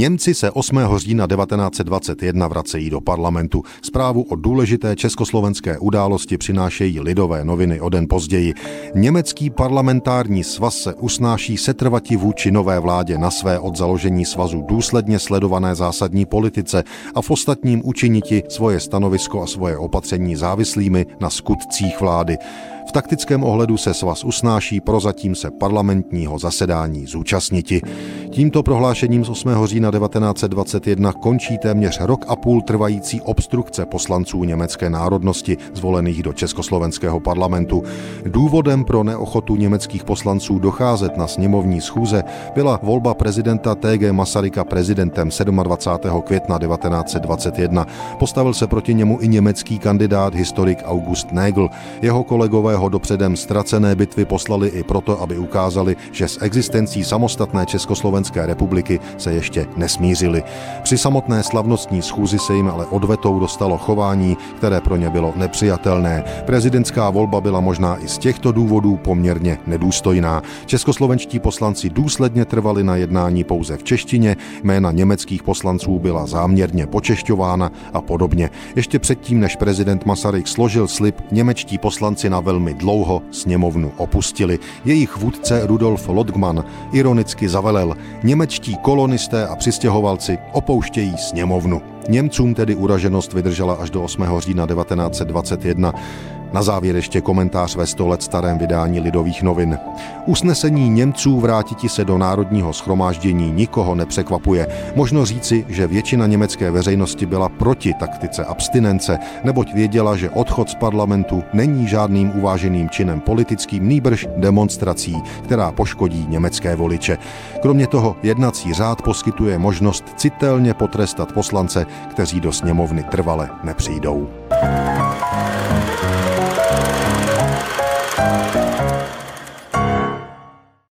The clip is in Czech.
Němci se 8. října 1921 vracejí do parlamentu. Zprávu o důležité československé události přinášejí lidové noviny o den později. Německý parlamentární svaz se usnáší setrvati vůči nové vládě na své od založení svazu důsledně sledované zásadní politice a v ostatním učiniti svoje stanovisko a svoje opatření závislými na skutcích vlády. V taktickém ohledu se svaz usnáší prozatím se parlamentního zasedání zúčastniti. Tímto prohlášením z 8. října 1921 končí téměř rok a půl trvající obstrukce poslanců německé národnosti zvolených do československého parlamentu. Důvodem pro neochotu německých poslanců docházet na sněmovní schůze byla volba prezidenta TG Masaryka prezidentem 27. května 1921. Postavil se proti němu i německý kandidát historik August Nägel. Jeho kolegové ho dopředem ztracené bitvy poslali i proto, aby ukázali, že s existencí samostatné Československé republiky se ještě nesmířili. Při samotné slavnostní schůzi se jim ale odvetou dostalo chování, které pro ně bylo nepřijatelné. Prezidentská volba byla možná i z těchto důvodů poměrně nedůstojná. Českoslovenští poslanci důsledně trvali na jednání pouze v češtině, jména německých poslanců byla záměrně počešťována a podobně. Ještě předtím, než prezident Masaryk složil slib, němečtí poslanci na velmi dlouho sněmovnu opustili. Jejich vůdce Rudolf Lodgman ironicky zavelel, němečtí kolonisté a přistěhovalci opouštějí sněmovnu. Němcům tedy uraženost vydržela až do 8. října 1921. Na závěr ještě komentář ve 100 let starém vydání Lidových novin. Usnesení Němců vrátiti se do národního schromáždění nikoho nepřekvapuje. Možno říci, že většina německé veřejnosti byla proti taktice abstinence, neboť věděla, že odchod z parlamentu není žádným uváženým činem politickým, nýbrž demonstrací, která poškodí německé voliče. Kromě toho jednací řád poskytuje možnost citelně potrestat poslance, kteří do sněmovny trvale nepřijdou.